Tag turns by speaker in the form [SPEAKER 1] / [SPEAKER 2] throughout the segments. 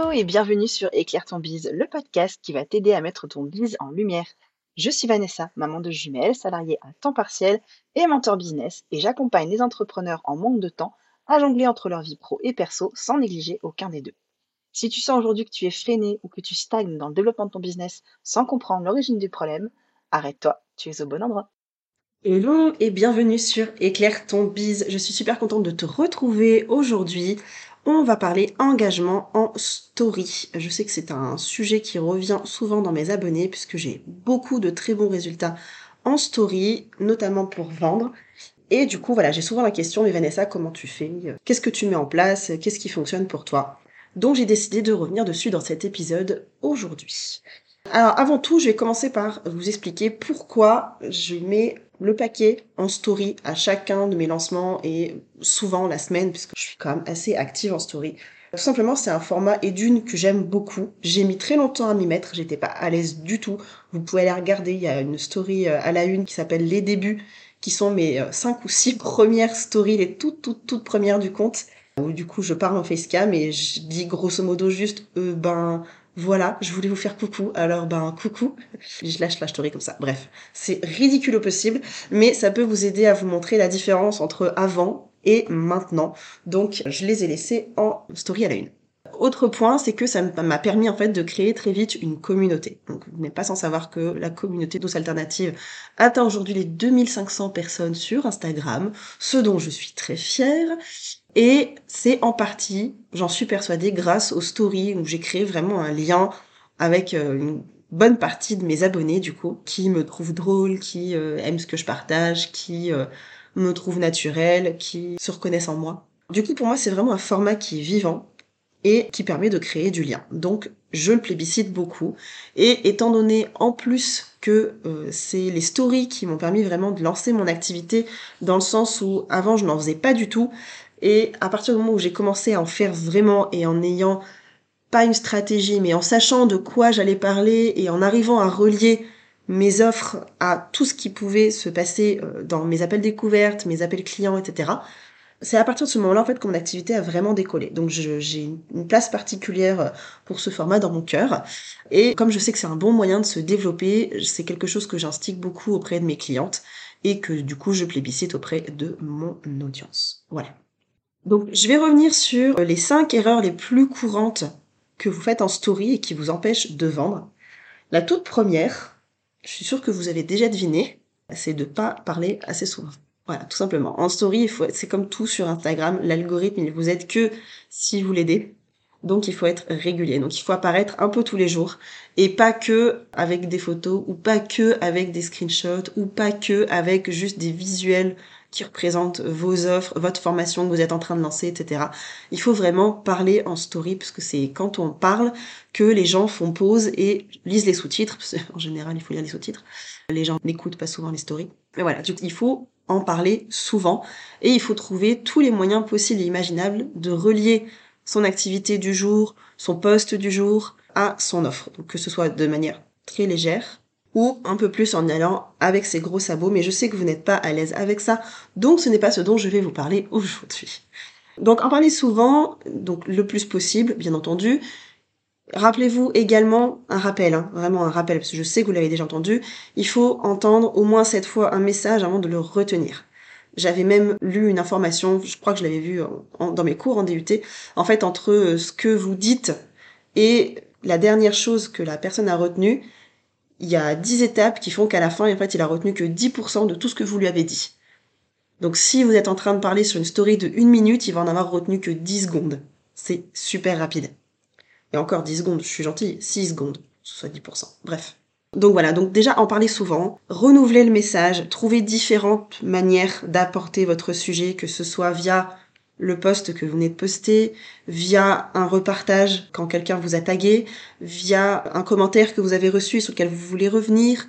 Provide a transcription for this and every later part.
[SPEAKER 1] Hello et bienvenue sur Éclaire ton bise, le podcast qui va t'aider à mettre ton bise en lumière. Je suis Vanessa, maman de jumelles, salariée à temps partiel et mentor business et j'accompagne les entrepreneurs en manque de temps à jongler entre leur vie pro et perso sans négliger aucun des deux. Si tu sens aujourd'hui que tu es freiné ou que tu stagnes dans le développement de ton business sans comprendre l'origine du problème, arrête-toi, tu es au bon endroit.
[SPEAKER 2] Hello et bienvenue sur Éclaire ton bise. Je suis super contente de te retrouver aujourd'hui on va parler engagement en story. Je sais que c'est un sujet qui revient souvent dans mes abonnés puisque j'ai beaucoup de très bons résultats en story, notamment pour vendre. Et du coup, voilà, j'ai souvent la question, mais Vanessa, comment tu fais? Qu'est-ce que tu mets en place? Qu'est-ce qui fonctionne pour toi? Donc j'ai décidé de revenir dessus dans cet épisode aujourd'hui. Alors avant tout, je vais commencer par vous expliquer pourquoi je mets le paquet en story à chacun de mes lancements et souvent la semaine puisque je suis quand même assez active en story. Tout simplement, c'est un format et d'une que j'aime beaucoup. J'ai mis très longtemps à m'y mettre, j'étais pas à l'aise du tout. Vous pouvez aller regarder, il y a une story euh, à la une qui s'appelle Les débuts, qui sont mes euh, cinq ou six premières stories, les toutes toutes toutes premières du compte. Où du coup je parle en facecam et je dis grosso modo juste euh, ben voilà, je voulais vous faire coucou, alors ben coucou. Je lâche la story comme ça. Bref, c'est ridicule au possible, mais ça peut vous aider à vous montrer la différence entre avant et maintenant. Donc je les ai laissés en story à la une. Autre point, c'est que ça m'a permis en fait de créer très vite une communauté. Donc vous n'êtes pas sans savoir que la communauté d'os alternative atteint aujourd'hui les 2500 personnes sur Instagram, ce dont je suis très fière. Et c'est en partie, j'en suis persuadée, grâce aux stories où j'ai créé vraiment un lien avec euh, une bonne partie de mes abonnés du coup, qui me trouvent drôle, qui euh, aiment ce que je partage, qui euh, me trouvent naturel, qui se reconnaissent en moi. Du coup, pour moi, c'est vraiment un format qui est vivant et qui permet de créer du lien. Donc, je le plébiscite beaucoup. Et étant donné en plus que c'est les stories qui m'ont permis vraiment de lancer mon activité, dans le sens où avant je n'en faisais pas du tout, et à partir du moment où j'ai commencé à en faire vraiment et en ayant pas une stratégie, mais en sachant de quoi j'allais parler et en arrivant à relier mes offres à tout ce qui pouvait se passer euh, dans mes appels découvertes, mes appels clients, etc. C'est à partir de ce moment-là en fait que mon activité a vraiment décollé. Donc j'ai une place particulière euh, pour ce format dans mon cœur. Et comme je sais que c'est un bon moyen de se développer, c'est quelque chose que j'instigue beaucoup auprès de mes clientes et que du coup je plébiscite auprès de mon audience. Voilà. Donc, je vais revenir sur les 5 erreurs les plus courantes que vous faites en story et qui vous empêchent de vendre. La toute première, je suis sûre que vous avez déjà deviné, c'est de pas parler assez souvent. Voilà, tout simplement. En story, c'est comme tout sur Instagram, l'algorithme, il vous aide que si vous l'aidez. Donc il faut être régulier. Donc il faut apparaître un peu tous les jours et pas que avec des photos ou pas que avec des screenshots ou pas que avec juste des visuels qui représente vos offres, votre formation que vous êtes en train de lancer, etc. Il faut vraiment parler en story parce que c'est quand on parle que les gens font pause et lisent les sous-titres. En général, il faut lire les sous-titres. Les gens n'écoutent pas souvent les stories. Mais voilà, il faut en parler souvent et il faut trouver tous les moyens possibles et imaginables de relier son activité du jour, son poste du jour à son offre. Que ce soit de manière très légère, ou un peu plus en allant avec ses gros sabots, mais je sais que vous n'êtes pas à l'aise avec ça, donc ce n'est pas ce dont je vais vous parler aujourd'hui. Donc en parler souvent, donc le plus possible, bien entendu. Rappelez-vous également un rappel, hein, vraiment un rappel, parce que je sais que vous l'avez déjà entendu, il faut entendre au moins cette fois un message avant de le retenir. J'avais même lu une information, je crois que je l'avais vu dans mes cours en DUT, en fait entre euh, ce que vous dites et la dernière chose que la personne a retenue, il y a 10 étapes qui font qu'à la fin, il a retenu que 10% de tout ce que vous lui avez dit. Donc si vous êtes en train de parler sur une story de 1 minute, il va en avoir retenu que 10 secondes. C'est super rapide. Et encore 10 secondes, je suis gentille, 6 secondes, soit 10%. Bref. Donc voilà, donc déjà en parler souvent, renouveler le message, trouver différentes manières d'apporter votre sujet, que ce soit via le post que vous venez de poster, via un repartage quand quelqu'un vous a tagué, via un commentaire que vous avez reçu sur lequel vous voulez revenir,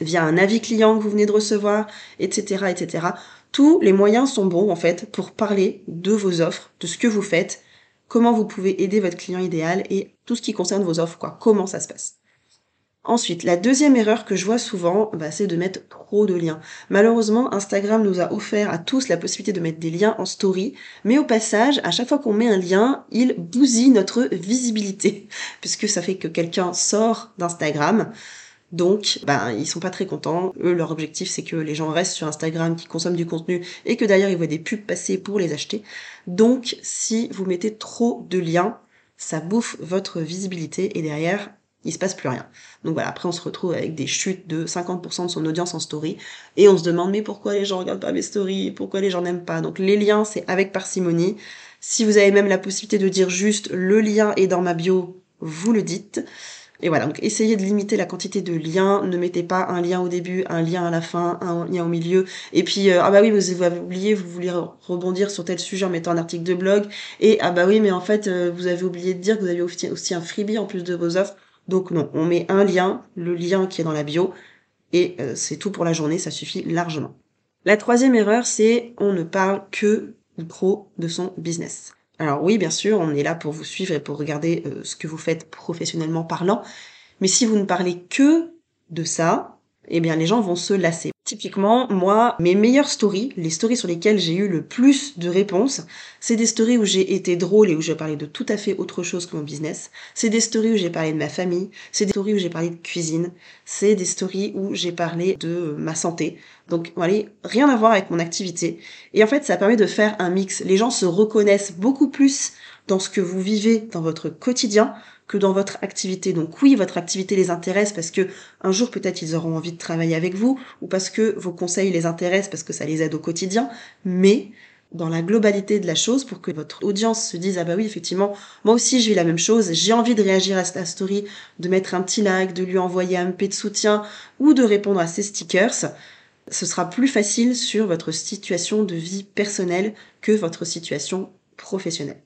[SPEAKER 2] via un avis client que vous venez de recevoir, etc., etc. Tous les moyens sont bons, en fait, pour parler de vos offres, de ce que vous faites, comment vous pouvez aider votre client idéal et tout ce qui concerne vos offres, quoi. Comment ça se passe. Ensuite, la deuxième erreur que je vois souvent, bah, c'est de mettre trop de liens. Malheureusement, Instagram nous a offert à tous la possibilité de mettre des liens en story, mais au passage, à chaque fois qu'on met un lien, il bousille notre visibilité, puisque ça fait que quelqu'un sort d'Instagram. Donc, ben, ils sont pas très contents. Eux, leur objectif, c'est que les gens restent sur Instagram, qui consomment du contenu, et que d'ailleurs, ils voient des pubs passer pour les acheter. Donc, si vous mettez trop de liens, ça bouffe votre visibilité, et derrière, il se passe plus rien. Donc voilà, après on se retrouve avec des chutes de 50% de son audience en story et on se demande mais pourquoi les gens regardent pas mes stories, pourquoi les gens n'aiment pas? Donc les liens c'est avec parcimonie. Si vous avez même la possibilité de dire juste le lien est dans ma bio, vous le dites. Et voilà, donc essayez de limiter la quantité de liens, ne mettez pas un lien au début, un lien à la fin, un lien au milieu, et puis euh, ah bah oui vous avez oublié, vous voulez rebondir sur tel sujet en mettant un article de blog, et ah bah oui mais en fait euh, vous avez oublié de dire que vous avez aussi un freebie en plus de vos offres, donc non, on met un lien, le lien qui est dans la bio, et euh, c'est tout pour la journée, ça suffit largement. La troisième erreur, c'est on ne parle que ou trop de son business. Alors oui, bien sûr, on est là pour vous suivre et pour regarder euh, ce que vous faites professionnellement parlant, mais si vous ne parlez que de ça, eh bien les gens vont se lasser. Typiquement, moi, mes meilleures stories, les stories sur lesquelles j'ai eu le plus de réponses, c'est des stories où j'ai été drôle et où j'ai parlé de tout à fait autre chose que mon business. C'est des stories où j'ai parlé de ma famille. C'est des stories où j'ai parlé de cuisine. C'est des stories où j'ai parlé de ma santé. Donc, voilà, rien à voir avec mon activité. Et en fait, ça permet de faire un mix. Les gens se reconnaissent beaucoup plus dans ce que vous vivez dans votre quotidien que dans votre activité. Donc oui, votre activité les intéresse parce que un jour peut-être ils auront envie de travailler avec vous ou parce que vos conseils les intéressent parce que ça les aide au quotidien, mais dans la globalité de la chose pour que votre audience se dise ah bah oui effectivement moi aussi je vis la même chose j'ai envie de réagir à cette story de mettre un petit like de lui envoyer un p de soutien ou de répondre à ses stickers ce sera plus facile sur votre situation de vie personnelle que votre situation professionnelle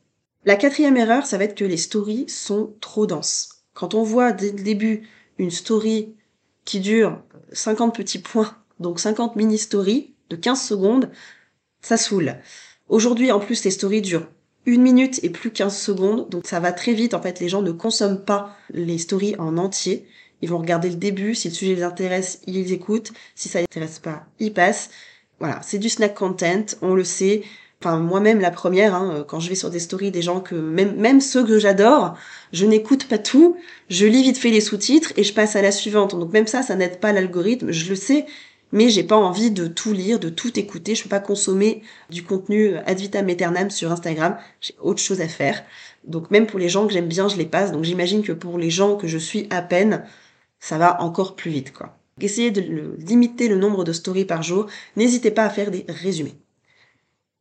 [SPEAKER 2] la quatrième erreur, ça va être que les stories sont trop denses. Quand on voit dès le début une story qui dure 50 petits points, donc 50 mini-stories de 15 secondes, ça saoule. Aujourd'hui, en plus, les stories durent une minute et plus 15 secondes, donc ça va très vite. En fait, les gens ne consomment pas les stories en entier. Ils vont regarder le début. Si le sujet les intéresse, ils écoutent. Si ça les intéresse pas, ils passent. Voilà, c'est du snack content, on le sait. Enfin, moi-même, la première, hein, quand je vais sur des stories des gens que, même, même ceux que j'adore, je n'écoute pas tout, je lis vite fait les sous-titres et je passe à la suivante. Donc même ça, ça n'aide pas l'algorithme, je le sais, mais j'ai pas envie de tout lire, de tout écouter. Je peux pas consommer du contenu ad vitam aeternam sur Instagram. J'ai autre chose à faire. Donc même pour les gens que j'aime bien, je les passe. Donc j'imagine que pour les gens que je suis à peine, ça va encore plus vite, quoi. Essayez de limiter le nombre de stories par jour. N'hésitez pas à faire des résumés.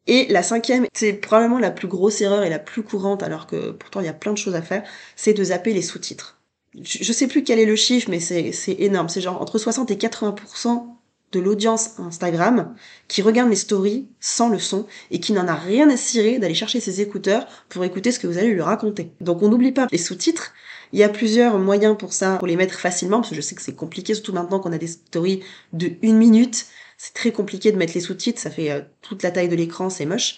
[SPEAKER 2] Et la cinquième, c'est probablement la plus grosse erreur et la plus courante, alors que pourtant il y a plein de choses à faire, c'est de zapper les sous-titres. Je sais plus quel est le chiffre, mais c'est énorme. C'est genre entre 60 et 80% de l'audience Instagram qui regarde les stories sans le son et qui n'en a rien à cirer d'aller chercher ses écouteurs pour écouter ce que vous allez lui raconter. Donc on n'oublie pas les sous-titres. Il y a plusieurs moyens pour ça, pour les mettre facilement, parce que je sais que c'est compliqué, surtout maintenant qu'on a des stories de une minute c'est très compliqué de mettre les sous-titres, ça fait euh, toute la taille de l'écran, c'est moche.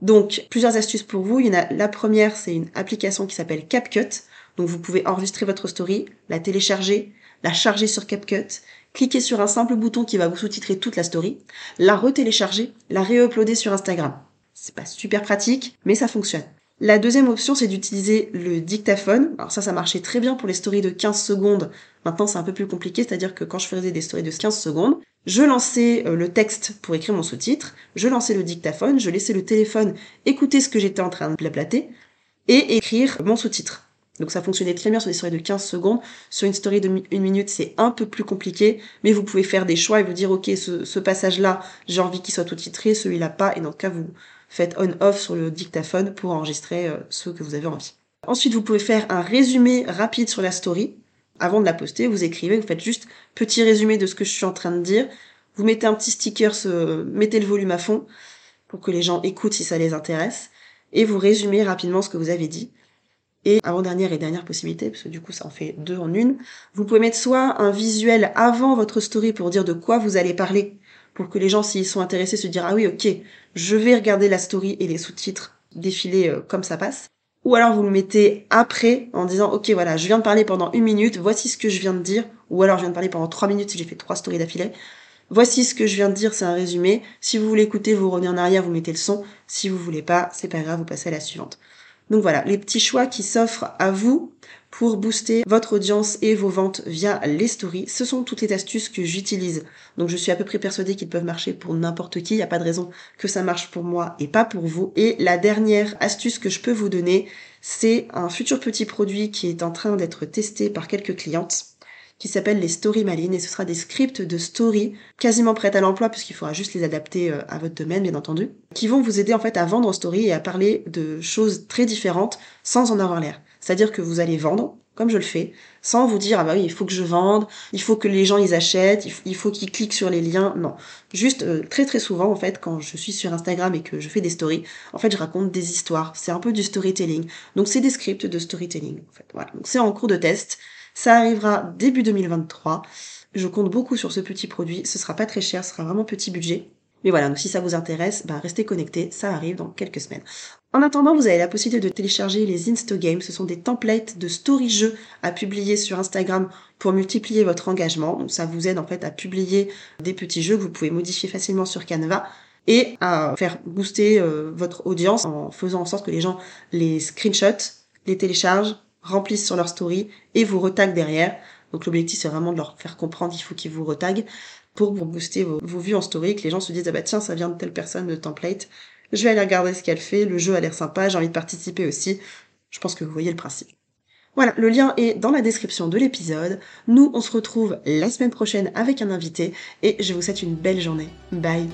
[SPEAKER 2] Donc, plusieurs astuces pour vous. Il y en a, la première, c'est une application qui s'appelle CapCut. Donc, vous pouvez enregistrer votre story, la télécharger, la charger sur CapCut, cliquer sur un simple bouton qui va vous sous-titrer toute la story, la retélécharger, la réuploader sur Instagram. C'est pas super pratique, mais ça fonctionne. La deuxième option, c'est d'utiliser le dictaphone. Alors ça, ça marchait très bien pour les stories de 15 secondes. Maintenant, c'est un peu plus compliqué, c'est-à-dire que quand je faisais des stories de 15 secondes, je lançais euh, le texte pour écrire mon sous-titre, je lançais le dictaphone, je laissais le téléphone écouter ce que j'étais en train de blablater et écrire mon sous-titre. Donc ça fonctionnait très bien sur des stories de 15 secondes. Sur une story de une minute, c'est un peu plus compliqué, mais vous pouvez faire des choix et vous dire, ok, ce, passage-là, j'ai envie qu'il soit tout titré, celui-là pas, et dans le cas, vous faites on-off sur le dictaphone pour enregistrer euh, ceux que vous avez envie. Ensuite, vous pouvez faire un résumé rapide sur la story avant de la poster, vous écrivez, vous faites juste petit résumé de ce que je suis en train de dire. Vous mettez un petit sticker, mettez le volume à fond pour que les gens écoutent si ça les intéresse. Et vous résumez rapidement ce que vous avez dit. Et avant-dernière et dernière possibilité, parce que du coup ça en fait deux en une, vous pouvez mettre soit un visuel avant votre story pour dire de quoi vous allez parler, pour que les gens, s'ils sont intéressés, se disent ah oui ok, je vais regarder la story et les sous-titres défiler euh, comme ça passe ou alors vous le mettez après en disant ok voilà je viens de parler pendant une minute, voici ce que je viens de dire, ou alors je viens de parler pendant trois minutes si j'ai fait trois stories d'affilée. Voici ce que je viens de dire, c'est un résumé. Si vous voulez écouter, vous revenez en arrière, vous mettez le son. Si vous voulez pas, c'est pas grave, vous passez à la suivante. Donc voilà, les petits choix qui s'offrent à vous pour booster votre audience et vos ventes via les stories. Ce sont toutes les astuces que j'utilise. Donc je suis à peu près persuadée qu'ils peuvent marcher pour n'importe qui. Il n'y a pas de raison que ça marche pour moi et pas pour vous. Et la dernière astuce que je peux vous donner, c'est un futur petit produit qui est en train d'être testé par quelques clientes qui s'appelle les Story Malines et ce sera des scripts de story quasiment prêts à l'emploi puisqu'il faudra juste les adapter euh, à votre domaine bien entendu, qui vont vous aider en fait à vendre en story et à parler de choses très différentes sans en avoir l'air. C'est-à-dire que vous allez vendre comme je le fais, sans vous dire ah bah oui il faut que je vende, il faut que les gens ils achètent, il faut qu'ils cliquent sur les liens, non. Juste euh, très très souvent en fait quand je suis sur Instagram et que je fais des stories, en fait je raconte des histoires, c'est un peu du storytelling. Donc c'est des scripts de storytelling en fait. Voilà. Donc c'est en cours de test. Ça arrivera début 2023. Je compte beaucoup sur ce petit produit. Ce sera pas très cher, ce sera vraiment petit budget. Mais voilà, donc si ça vous intéresse, bah restez connectés, ça arrive dans quelques semaines. En attendant, vous avez la possibilité de télécharger les Instagames. Ce sont des templates de story jeux à publier sur Instagram pour multiplier votre engagement. Donc ça vous aide en fait à publier des petits jeux que vous pouvez modifier facilement sur Canva et à faire booster euh, votre audience en faisant en sorte que les gens les screenshotent, les téléchargent, remplissent sur leur story et vous retaguent derrière. Donc l'objectif c'est vraiment de leur faire comprendre qu'il faut qu'ils vous retaguent pour vous booster vos, vues en story, que les gens se disent ah bah tiens ça vient de telle personne de template, je vais aller regarder ce qu'elle fait, le jeu a l'air sympa, j'ai envie de participer aussi. Je pense que vous voyez le principe. Voilà, le lien est dans la description de l'épisode. Nous, on se retrouve la semaine prochaine avec un invité et je vous souhaite une belle journée. Bye